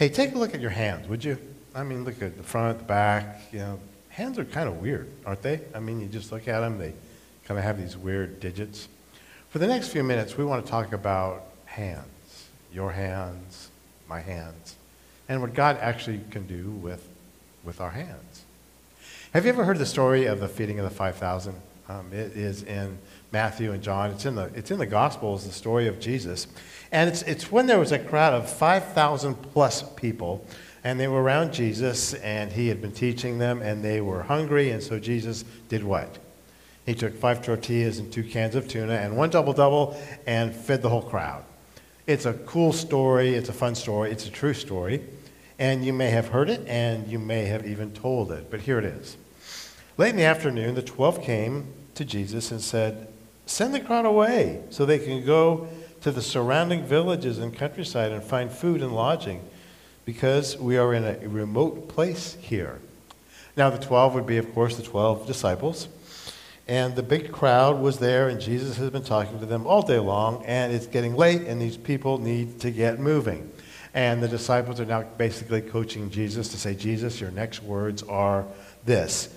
Hey, take a look at your hands, would you? I mean, look at the front, the back. You know, hands are kind of weird, aren't they? I mean, you just look at them, they kind of have these weird digits. For the next few minutes, we want to talk about hands your hands, my hands, and what God actually can do with, with our hands. Have you ever heard the story of the feeding of the 5,000? Um, it is in Matthew and John. It's in the, it's in the Gospels, the story of Jesus. And it's, it's when there was a crowd of 5,000 plus people, and they were around Jesus, and he had been teaching them, and they were hungry, and so Jesus did what? He took five tortillas and two cans of tuna and one double double and fed the whole crowd. It's a cool story, it's a fun story, it's a true story, and you may have heard it and you may have even told it, but here it is. Late in the afternoon, the twelve came to Jesus and said, Send the crowd away so they can go to the surrounding villages and countryside and find food and lodging because we are in a remote place here. Now, the 12 would be, of course, the 12 disciples. And the big crowd was there, and Jesus has been talking to them all day long, and it's getting late, and these people need to get moving. And the disciples are now basically coaching Jesus to say, Jesus, your next words are this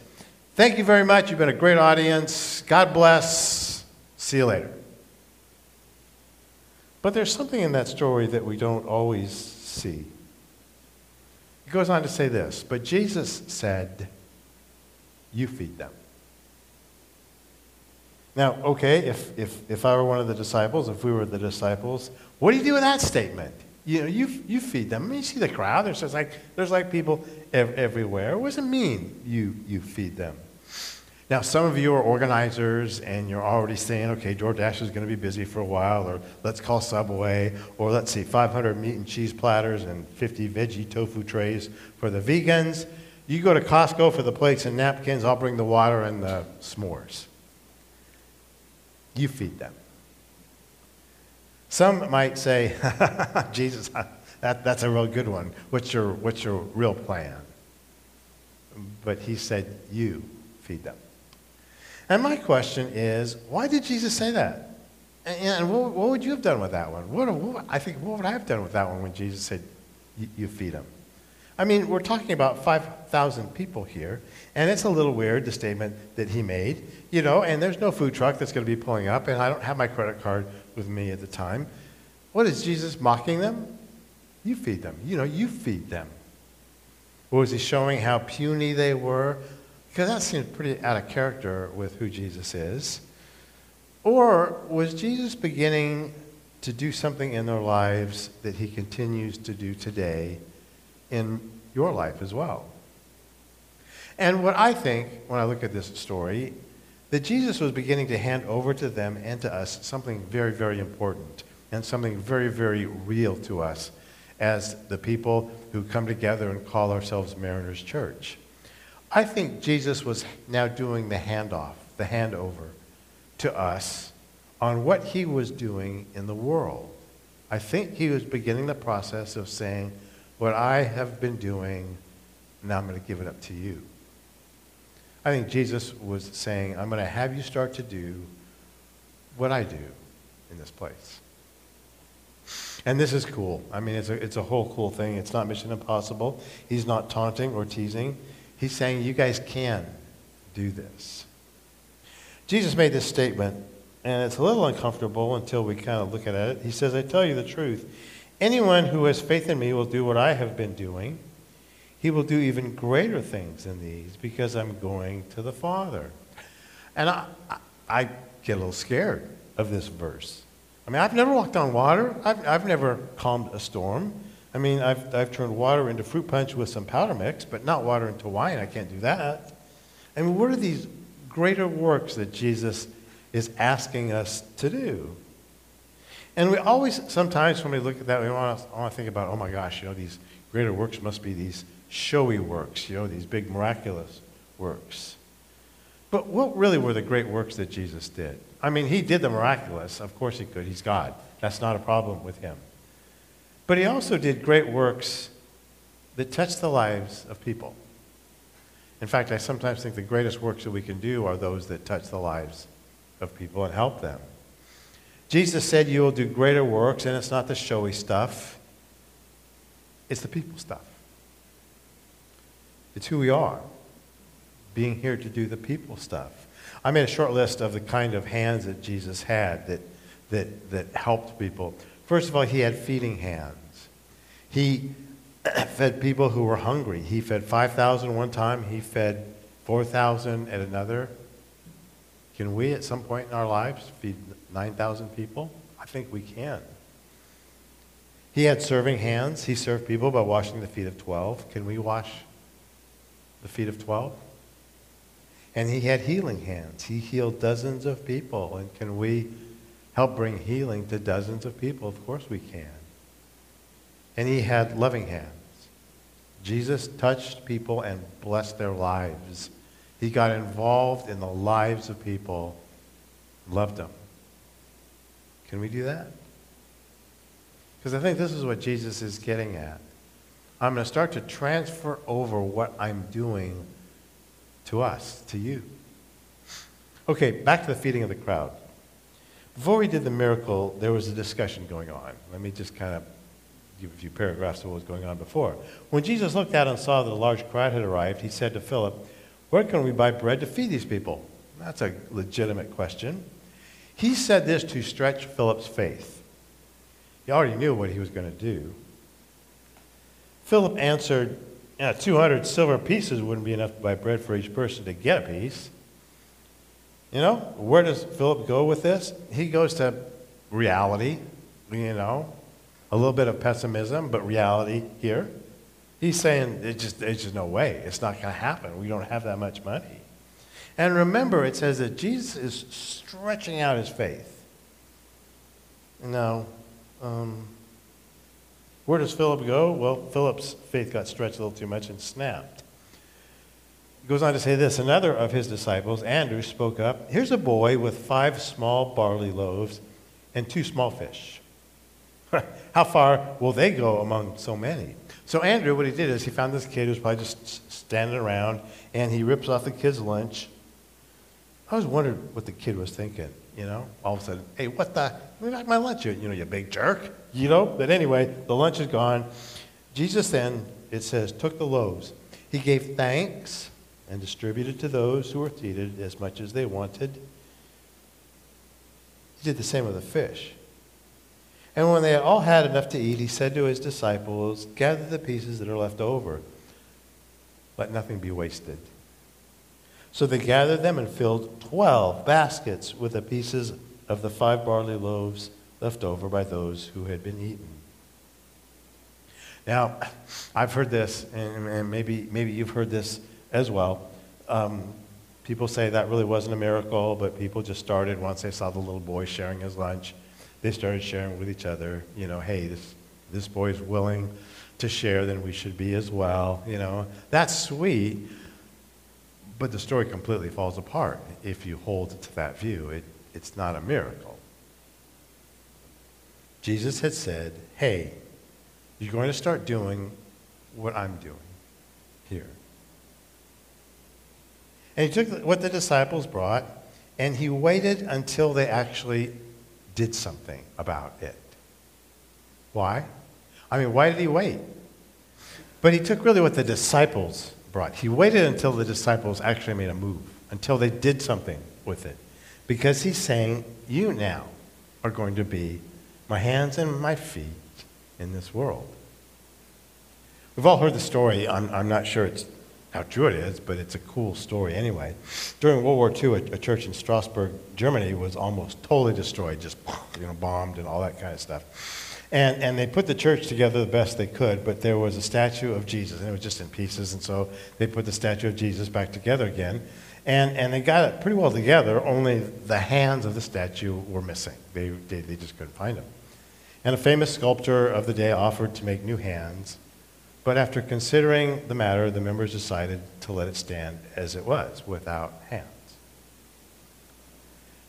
Thank you very much. You've been a great audience. God bless. See you later. But there's something in that story that we don't always see. He goes on to say this But Jesus said, You feed them. Now, okay, if, if, if I were one of the disciples, if we were the disciples, what do you do with that statement? You know, you, you feed them. I mean, you see the crowd. There's like, there's like people ev- everywhere. What does it mean you, you feed them? Now, some of you are organizers and you're already saying, okay, DoorDash is going to be busy for a while, or let's call Subway, or let's see, 500 meat and cheese platters and 50 veggie tofu trays for the vegans. You go to Costco for the plates and napkins, I'll bring the water and the s'mores. You feed them. Some might say, Jesus, that, that's a real good one. What's your, what's your real plan? But he said, You feed them. And my question is, why did Jesus say that? And, what, what, would you have done with that one? What, what, I think, what would I have done with that one when Jesus said, You feed them? I mean, we're talking about 5,000 people here, and it's a little weird, the statement that he made, you know, and there's no food truck that's going to be pulling up, and I don't have my credit card with me at the time. What is Jesus mocking them? You feed them. You know, you feed them. Or was he showing how puny they were? Because that seems pretty out of character with who Jesus is. Or was Jesus beginning to do something in their lives that he continues to do today in your life as well? And what I think, when I look at this story, that Jesus was beginning to hand over to them and to us something very, very important and something very, very real to us as the people who come together and call ourselves Mariners Church. I think Jesus was now doing the handoff, the handover to us on what he was doing in the world. I think he was beginning the process of saying, What I have been doing, now I'm going to give it up to you. I think Jesus was saying, I'm going to have you start to do what I do in this place. And this is cool. I mean, it's a, it's a whole cool thing. It's not Mission Impossible. He's not taunting or teasing. He's saying, you guys can do this. Jesus made this statement, and it's a little uncomfortable until we kind of look at it. He says, I tell you the truth. Anyone who has faith in me will do what I have been doing he will do even greater things than these because I'm going to the Father. And I, I get a little scared of this verse. I mean, I've never walked on water. I've, I've never calmed a storm. I mean, I've, I've turned water into fruit punch with some powder mix, but not water into wine. I can't do that. I mean, what are these greater works that Jesus is asking us to do? And we always, sometimes when we look at that, we want to, want to think about, oh my gosh, you know, these greater works must be these showy works, you know, these big miraculous works. But what really were the great works that Jesus did? I mean, he did the miraculous. Of course he could. He's God. That's not a problem with him. But he also did great works that touched the lives of people. In fact, I sometimes think the greatest works that we can do are those that touch the lives of people and help them. Jesus said, You will do greater works, and it's not the showy stuff. It's the people stuff. It's who we are, being here to do the people stuff. I made a short list of the kind of hands that Jesus had that, that, that helped people. First of all, he had feeding hands. He fed people who were hungry. He fed 5,000 one time, he fed 4,000 at another. Can we, at some point in our lives, feed 9,000 people? I think we can. He had serving hands. He served people by washing the feet of 12. Can we wash the feet of 12? And he had healing hands. He healed dozens of people. And can we help bring healing to dozens of people? Of course we can. And he had loving hands. Jesus touched people and blessed their lives. He got involved in the lives of people, loved them. Can we do that? Because I think this is what Jesus is getting at. I'm going to start to transfer over what I'm doing to us, to you. Okay, back to the feeding of the crowd. Before we did the miracle, there was a discussion going on. Let me just kind of give a few paragraphs of what was going on before. When Jesus looked out and saw that a large crowd had arrived, he said to Philip, Where can we buy bread to feed these people? That's a legitimate question. He said this to stretch Philip's faith. He already knew what he was going to do. Philip answered, yeah, 200 silver pieces wouldn't be enough to buy bread for each person to get a piece. You know, where does Philip go with this? He goes to reality, you know, a little bit of pessimism, but reality here. He's saying it just, there's just no way. It's not going to happen. We don't have that much money. And remember, it says that Jesus is stretching out his faith. Now, um, where does Philip go? Well, Philip's faith got stretched a little too much and snapped. He goes on to say this Another of his disciples, Andrew, spoke up Here's a boy with five small barley loaves and two small fish. How far will they go among so many? So, Andrew, what he did is he found this kid who was probably just standing around and he rips off the kid's lunch. I was wondering what the kid was thinking, you know? All of a sudden, hey, what the? Me back my lunch, you know, you big jerk. You know? But anyway, the lunch is gone. Jesus then, it says, took the loaves. He gave thanks and distributed to those who were seated as much as they wanted. He did the same with the fish. And when they all had enough to eat, he said to his disciples, Gather the pieces that are left over. Let nothing be wasted. So they gathered them and filled 12 baskets with the pieces of the five barley loaves left over by those who had been eaten. Now, I've heard this, and, maybe, maybe you've heard this as well. Um, people say that really wasn't a miracle, but people just started once they saw the little boy sharing his lunch. They started sharing with each other, you know, hey, this, this boy's willing to share, then we should be as well, you know. That's sweet, but the story completely falls apart if you hold to that view. It, it's not a miracle. Jesus had said, hey, you're going to start doing what I'm doing here. And he took what the disciples brought and he waited until they actually did something about it. Why? I mean, why did he wait? But he took really what the disciples brought. He waited until the disciples actually made a move, until they did something with it. Because he's saying, You now are going to be my hands and my feet in this world. We've all heard the story. I'm, I'm not sure it's how true it is, but it's a cool story anyway. During World War II, a, a, church in Strasbourg, Germany, was almost totally destroyed, just you know, bombed and all that kind of stuff. And, and they put the church together the best they could, but there was a statue of Jesus, and it was just in pieces, and so they put the statue of Jesus back together again. And, and they got it pretty well together, only the hands of the statue were missing. They, they, they just couldn't find them. And a famous sculptor of the day offered to make new hands. But after considering the matter, the members decided to let it stand as it was, without hands.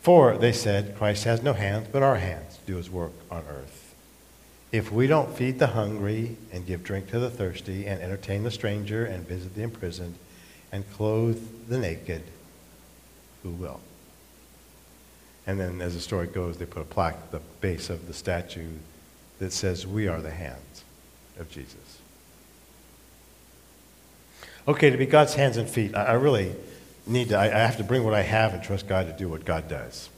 For, they said, Christ has no hands, but our hands do his work on earth. If we don't feed the hungry and give drink to the thirsty and entertain the stranger and visit the imprisoned and clothe the naked, who will? And then, as the story goes, they put a plaque at the base of the statue that says, We are the hands. of Jesus. Okay, to be God's hands and feet, I, I really need to, I, I have to bring what I have and trust God to do what God does.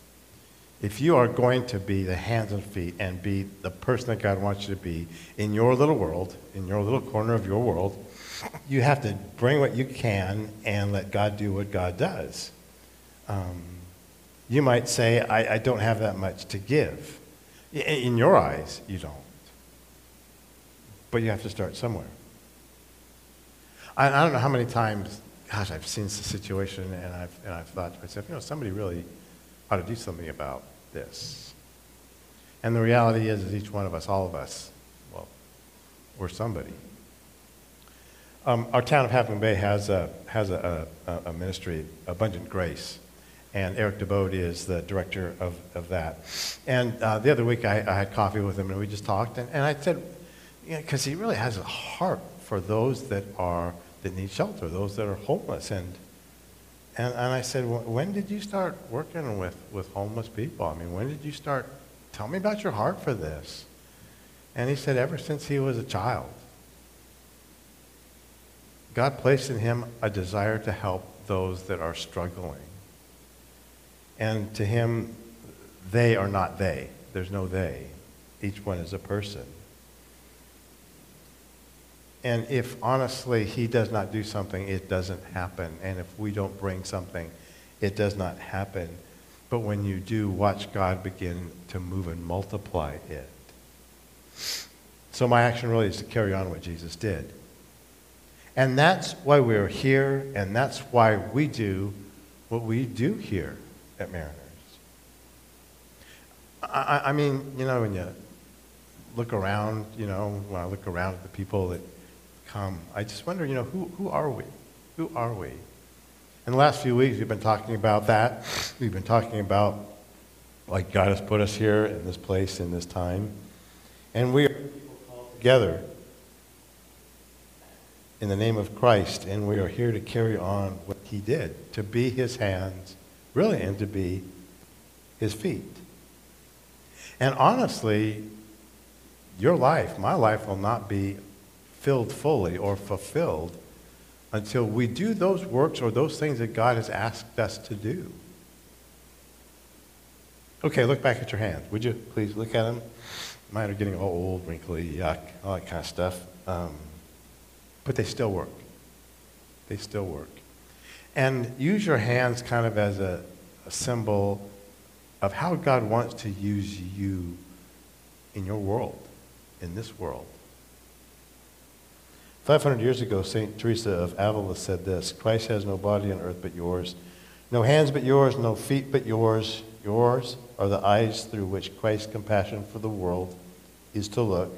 If you are going to be the hands and feet and be the person that God wants you to be in your little world, in your little corner of your world, you have to bring what you can and let God do what God does. Um, you might say, I, I don't have that much to give. In your eyes, you don't. But you have to start somewhere. I, I don't know how many times, gosh, I've seen the situation and I've, and I've thought to myself, you know, somebody really ought to do something about this. And the reality is, is each one of us, all of us, well, we're somebody. Um, our town of Half Bay has a, has a, a, a ministry, Abundant Grace and Eric DeBode is the director of, of that. And uh, the other week I, I, had coffee with him and we just talked, and, and I said, because you know, he really has a heart for those that are that need shelter, those that are homeless, and and, and I said, when did you start working with, with homeless people? I mean, when did you start? Tell me about your heart for this. And he said, ever since he was a child. God placed in him a desire to help those that are struggling. And to him, they are not they. There's no they. Each one is a person. And if honestly he does not do something, it doesn't happen. And if we don't bring something, it does not happen. But when you do, watch God begin to move and multiply it. So my action really is to carry on what Jesus did. And that's why we're here, and that's why we do what we do here at Mariners. I, I mean, you know, when you look around, you know, when I look around at the people that come, I just wonder, you know, who, who are we? Who are we? In the last few weeks, we've been talking about that. We've been talking about, like, God has put us here in this place, in this time. And we are together in the name of Christ, and we are here to carry on what He did, to be His hands really, and to be his feet. And honestly, your life, my life, will not be filled fully or fulfilled until we do those works or those things that God has asked us to do. Okay, look back at your hands. Would you please look at them? Mine are getting all old, wrinkly, yuck, all that kind of stuff. Um, but they still work. They still work. And use your hands kind of as a, a symbol of how God wants to use you in your world, in this world. 500 years ago, St. Teresa of Avila said this Christ has no body on earth but yours, no hands but yours, no feet but yours. Yours are the eyes through which Christ's compassion for the world is to look.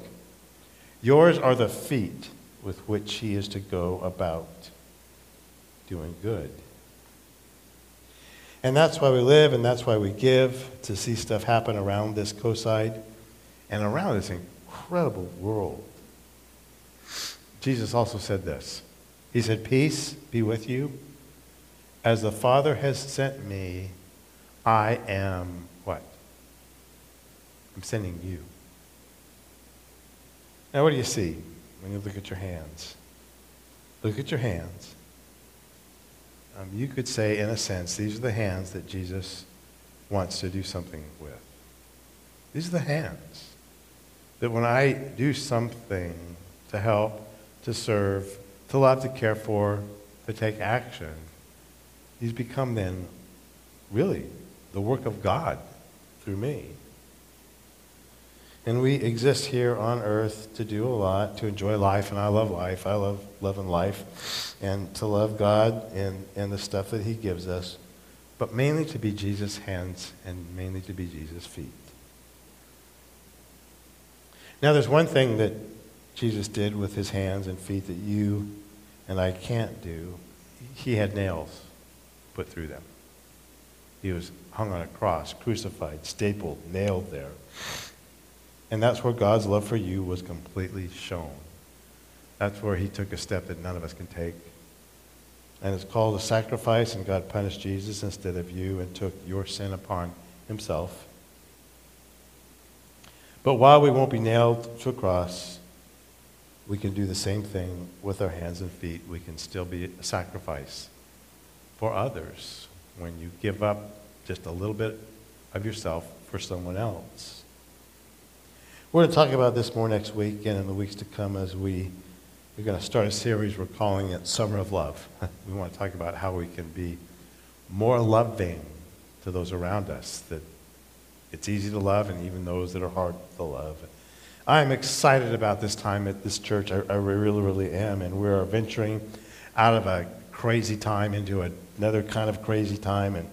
Yours are the feet with which he is to go about doing good. And that's why we live and that's why we give to see stuff happen around this coastside and around this incredible world. Jesus also said this. He said, Peace be with you. As the Father has sent me, I am what? I'm sending you. Now, what do you see when you look at your hands? Look at your hands. Um, you could say, in a sense, these are the hands that Jesus wants to do something with. These are the hands that when I do something to help, to serve, to love, to care for, to take action, these become then really the work of God through me. And we exist here on earth to do a lot, to enjoy life, and I love life. I love loving life, and to love God and, and the stuff that He gives us, but mainly to be Jesus' hands and mainly to be Jesus' feet. Now, there's one thing that Jesus did with His hands and feet that you and I can't do. He had nails put through them. He was hung on a cross, crucified, stapled, nailed there. And that's where God's love for you was completely shown. That's where he took a step that none of us can take. And it's called a sacrifice, and God punished Jesus instead of you and took your sin upon himself. But while we won't be nailed to a cross, we can do the same thing with our hands and feet. We can still be a sacrifice for others when you give up just a little bit of yourself for someone else. We're going to talk about this more next week and in the weeks to come as we, we're going to start a series we're calling it Summer of Love. we want to talk about how we can be more loving to those around us, that it's easy to love and even those that are hard to love. I'm excited about this time at this church. I, I really, really am. And we're venturing out of a crazy time into another kind of crazy time. And,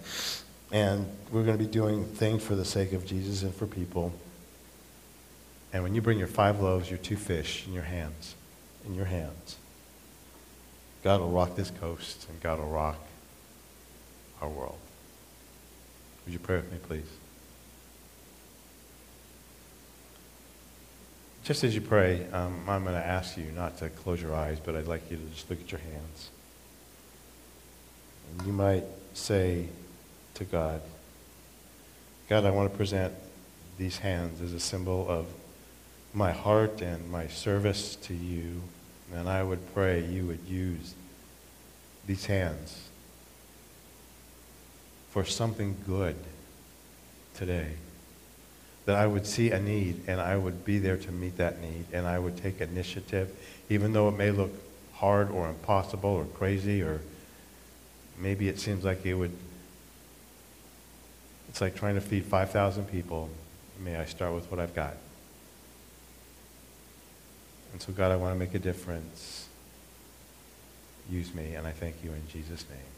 and we're going to be doing things for the sake of Jesus and for people. And when you bring your five loaves, your two fish in your hands, in your hands, God will rock this coast and God will rock our world. Would you pray with me, please? Just as you pray, um, I'm going to ask you not to close your eyes, but I'd like you to just look at your hands. And you might say to God, God, I want to present these hands as a symbol of my heart and my service to you. And I would pray you would use these hands for something good today that I would see a need and I would be there to meet that need and I would take initiative, even though it may look hard or impossible or crazy or maybe it seems like it would, it's like trying to feed 5,000 people. May I start with what I've got? And so, God, I want to make a difference. Use me, and I thank you in Jesus' name.